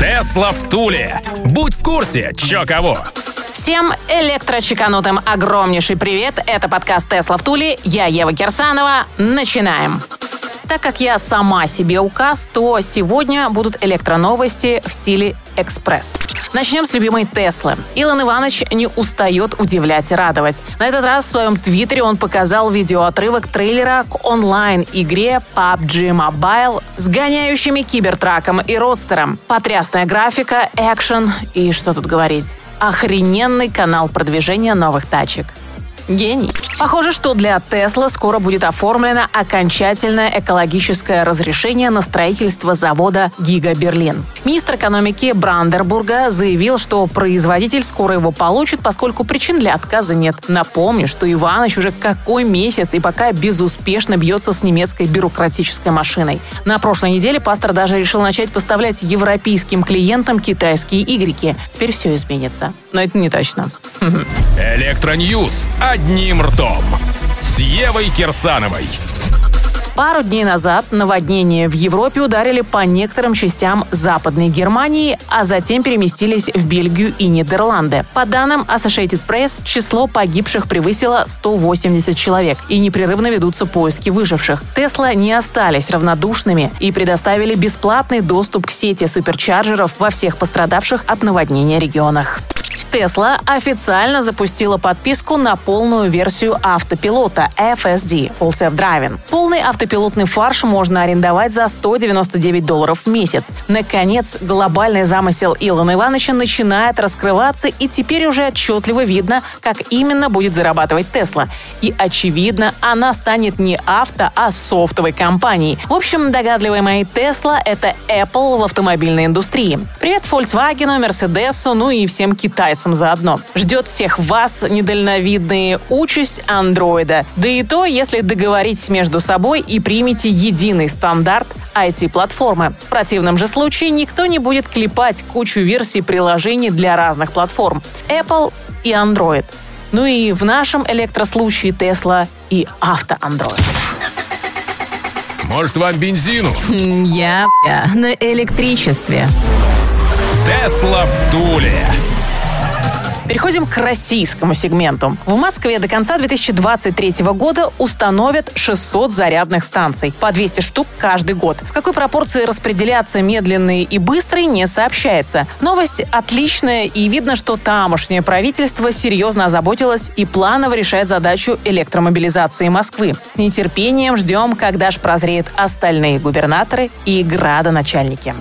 Тесла в Туле. Будь в курсе, чё кого. Всем электрочеканутым огромнейший привет. Это подкаст «Тесла в Туле». Я Ева Кирсанова. Начинаем. Так как я сама себе указ, то сегодня будут электроновости в стиле экспресс. Начнем с любимой Теслы. Илон Иванович не устает удивлять и радовать. На этот раз в своем твиттере он показал видеоотрывок трейлера к онлайн-игре PUBG Mobile с гоняющими кибертраком и родстером. Потрясная графика, экшен и что тут говорить. Охрененный канал продвижения новых тачек. Гений. Похоже, что для Тесла скоро будет оформлено окончательное экологическое разрешение на строительство завода Гига Берлин. Министр экономики Брандербурга заявил, что производитель скоро его получит, поскольку причин для отказа нет. Напомню, что Иваныч уже какой месяц и пока безуспешно бьется с немецкой бюрократической машиной. На прошлой неделе пастор даже решил начать поставлять европейским клиентам китайские игреки. Теперь все изменится. Но это не точно. Electronews одним ртом. С Евой Кирсановой. Пару дней назад наводнения в Европе ударили по некоторым частям Западной Германии, а затем переместились в Бельгию и Нидерланды. По данным Associated Press, число погибших превысило 180 человек, и непрерывно ведутся поиски выживших. Тесла не остались равнодушными и предоставили бесплатный доступ к сети supercharger ов во всех пострадавших от наводнения регионах. Tesla официально запустила подписку на полную версию автопилота FSD – Full Self Driving. Полный автопилотный фарш можно арендовать за 199 долларов в месяц. Наконец, глобальный замысел Илона Ивановича начинает раскрываться, и теперь уже отчетливо видно, как именно будет зарабатывать Tesla. И очевидно, она станет не авто, а софтовой компанией. В общем, догадливая мои Tesla – это Apple в автомобильной индустрии. Привет Volkswagen, Mercedes, ну и всем китайцам китайцам заодно. Ждет всех вас недальновидная участь андроида. Да и то, если договоритесь между собой и примете единый стандарт IT-платформы. В противном же случае никто не будет клепать кучу версий приложений для разных платформ. Apple и Android. Ну и в нашем электрослучае Tesla и авто-Android. Может, вам бензину? Я, я на электричестве. Тесла в Туле. Переходим к российскому сегменту. В Москве до конца 2023 года установят 600 зарядных станций, по 200 штук каждый год. В какой пропорции распределяться медленные и быстрые, не сообщается. Новость отличная, и видно, что тамошнее правительство серьезно озаботилось и планово решает задачу электромобилизации Москвы. С нетерпением ждем, когда ж прозреют остальные губернаторы и градоначальники.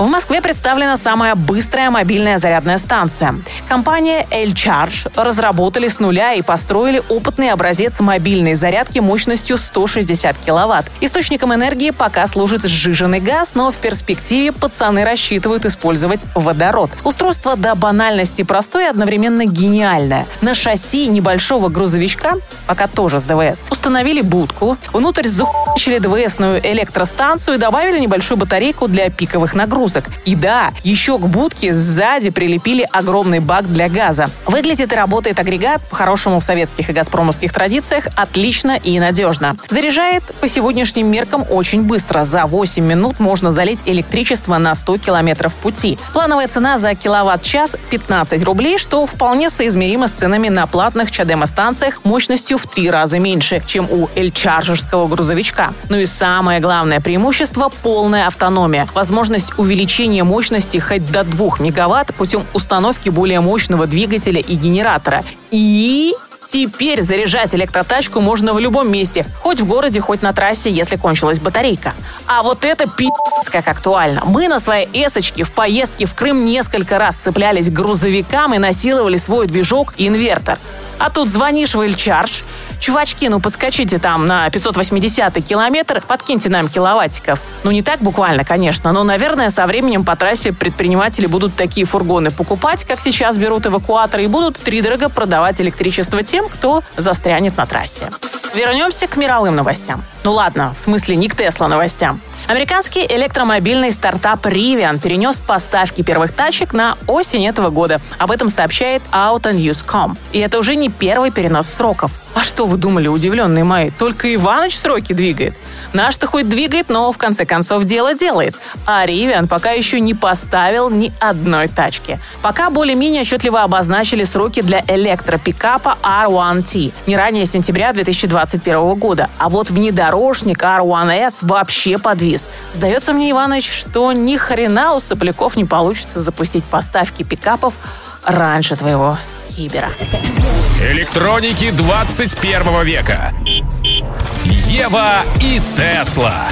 В Москве представлена самая быстрая мобильная зарядная станция. Компания L-Charge разработали с нуля и построили опытный образец мобильной зарядки мощностью 160 киловатт. Источником энергии пока служит сжиженный газ, но в перспективе пацаны рассчитывают использовать водород. Устройство до банальности простое и одновременно гениальное. На шасси небольшого грузовичка, пока тоже с ДВС, установили будку, внутрь захуячили ДВСную электростанцию и добавили небольшую батарейку для пиковых нагрузок нагрузок. И да, еще к будке сзади прилепили огромный бак для газа. Выглядит и работает агрегат, по-хорошему в советских и газпромовских традициях, отлично и надежно. Заряжает по сегодняшним меркам очень быстро. За 8 минут можно залить электричество на 100 километров пути. Плановая цена за киловатт-час 15 рублей, что вполне соизмеримо с ценами на платных чадемо-станциях мощностью в три раза меньше, чем у эльчаржерского грузовичка. Ну и самое главное преимущество – полная автономия. Возможность увеличить увеличение мощности хоть до 2 мегаватт путем установки более мощного двигателя и генератора. И Теперь заряжать электротачку можно в любом месте, хоть в городе, хоть на трассе, если кончилась батарейка. А вот это пи***ц как актуально. Мы на своей эсочке в поездке в Крым несколько раз цеплялись к грузовикам и насиловали свой движок и инвертор. А тут звонишь в Ильчардж, чувачки, ну подскочите там на 580 километр, подкиньте нам киловаттиков. Ну не так буквально, конечно, но, наверное, со временем по трассе предприниматели будут такие фургоны покупать, как сейчас берут эвакуаторы, и будут тридорого продавать электричество тем, кто застрянет на трассе. Вернемся к мировым новостям. Ну ладно, в смысле не к Тесла новостям. Американский электромобильный стартап Rivian перенес поставки первых тачек на осень этого года. Об этом сообщает AutoNews.com. И это уже не первый перенос сроков. А что вы думали, удивленные мои? Только Иваныч сроки двигает. Наш-то хоть двигает, но в конце концов дело делает. А Ривиан пока еще не поставил ни одной тачки. Пока более-менее отчетливо обозначили сроки для электропикапа R1T не ранее сентября 2021 года. А вот внедорожник R1S вообще подвис. Сдается мне, Иваныч, что ни хрена у сопляков не получится запустить поставки пикапов раньше твоего Кибера. Электроники 21 века. Ева и Тесла.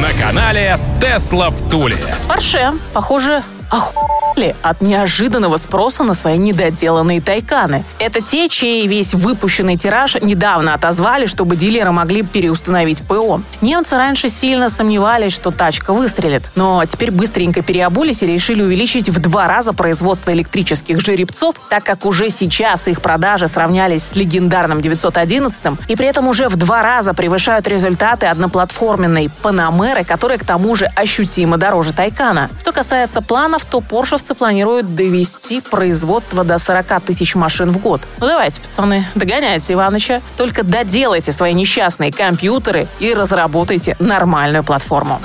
На канале Тесла в Туле. Порше, похоже, охуели от неожиданного спроса на свои недоделанные тайканы. Это те, чей весь выпущенный тираж недавно отозвали, чтобы дилеры могли переустановить ПО. Немцы раньше сильно сомневались, что тачка выстрелит, но теперь быстренько переобулись и решили увеличить в два раза производство электрических жеребцов, так как уже сейчас их продажи сравнялись с легендарным 911 и при этом уже в два раза превышают результаты одноплатформенной Панамеры, которая к тому же ощутимо дороже Тайкана. Что касается планов, то поршевцы планируют довести производство до 40 тысяч машин в год. Ну давайте, пацаны, догоняйте Иваныча. Только доделайте свои несчастные компьютеры и разработайте нормальную платформу.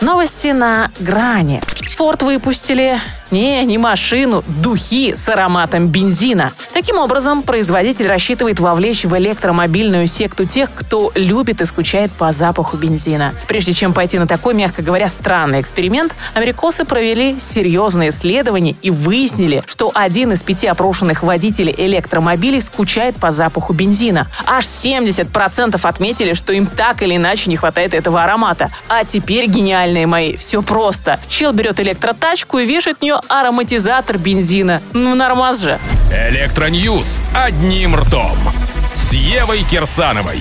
Новости на грани. Форд выпустили не, не машину, духи с ароматом бензина. Таким образом, производитель рассчитывает вовлечь в электромобильную секту тех, кто любит и скучает по запаху бензина. Прежде чем пойти на такой, мягко говоря, странный эксперимент, америкосы провели серьезные исследования и выяснили, что один из пяти опрошенных водителей электромобилей скучает по запаху бензина. Аж 70% отметили, что им так или иначе не хватает этого аромата. А теперь, гениальные мои, все просто. Чел берет электротачку и вешает в нее ароматизатор бензина. Ну, нормаз же. Электроньюз одним ртом. С Евой Кирсановой.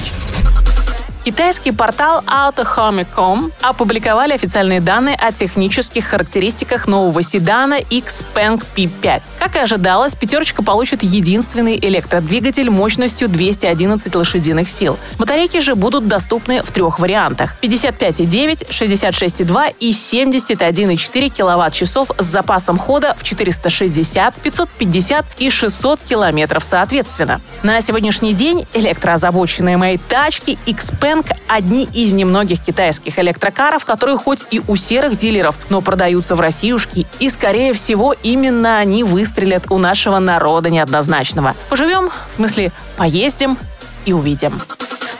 Китайский портал AutoHome.com опубликовали официальные данные о технических характеристиках нового седана Xpeng P5. Как и ожидалось, пятерочка получит единственный электродвигатель мощностью 211 лошадиных сил. Батарейки же будут доступны в трех вариантах. 55,9, 66,2 и 71,4 киловатт-часов с запасом хода в 460, 550 и 600 километров соответственно. На сегодняшний день электроозабоченные мои тачки Xpeng Сбербанк – одни из немногих китайских электрокаров, которые хоть и у серых дилеров, но продаются в Россиюшке, и, скорее всего, именно они выстрелят у нашего народа неоднозначного. Поживем, в смысле, поездим и увидим.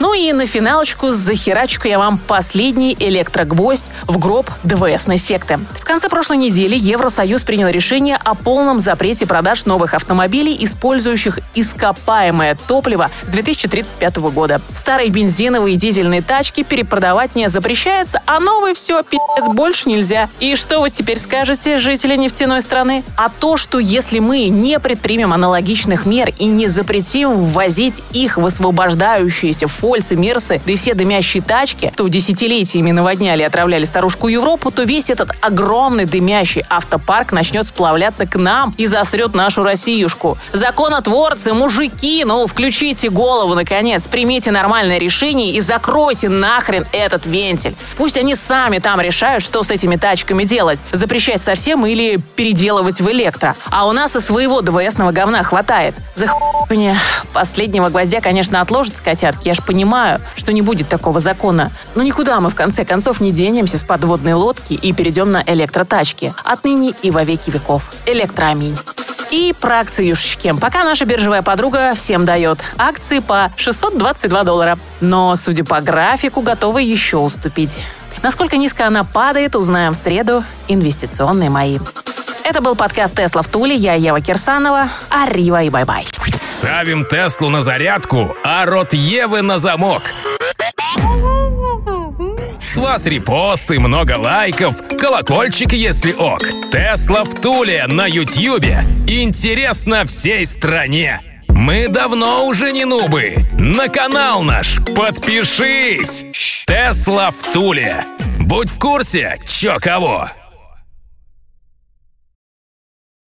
Ну и на финалочку захерачку я вам последний электрогвоздь в гроб ДВСной секты. В конце прошлой недели Евросоюз принял решение о полном запрете продаж новых автомобилей, использующих ископаемое топливо с 2035 года. Старые бензиновые и дизельные тачки перепродавать не запрещается, а новые все, пи***ц, больше нельзя. И что вы теперь скажете, жители нефтяной страны? А то, что если мы не предпримем аналогичных мер и не запретим ввозить их в освобождающиеся формы Фольцы, Мерсы, да и все дымящие тачки, то десятилетиями наводняли и отравляли старушку Европу, то весь этот огромный дымящий автопарк начнет сплавляться к нам и засрет нашу Россиюшку. Законотворцы, мужики, ну, включите голову, наконец, примите нормальное решение и закройте нахрен этот вентиль. Пусть они сами там решают, что с этими тачками делать. Запрещать совсем или переделывать в электро. А у нас и своего ДВСного говна хватает. За мне последнего гвоздя, конечно, отложится, котятки, я ж понимаю, понимаю, что не будет такого закона. Но никуда мы в конце концов не денемся с подводной лодки и перейдем на электротачки. Отныне и во веки веков. Электроаминь. И про акции Юшечки. Пока наша биржевая подруга всем дает акции по 622 доллара. Но, судя по графику, готова еще уступить. Насколько низко она падает, узнаем в среду. Инвестиционные мои. Это был подкаст «Тесла в Туле». Я Ева Кирсанова. Арива и bye-bye. Ставим Теслу на зарядку, а рот Евы на замок. С вас репосты, много лайков, колокольчик, если ок. Тесла в Туле на Ютьюбе. Интересно всей стране. Мы давно уже не нубы. На канал наш подпишись. Тесла в Туле. Будь в курсе, чё кого.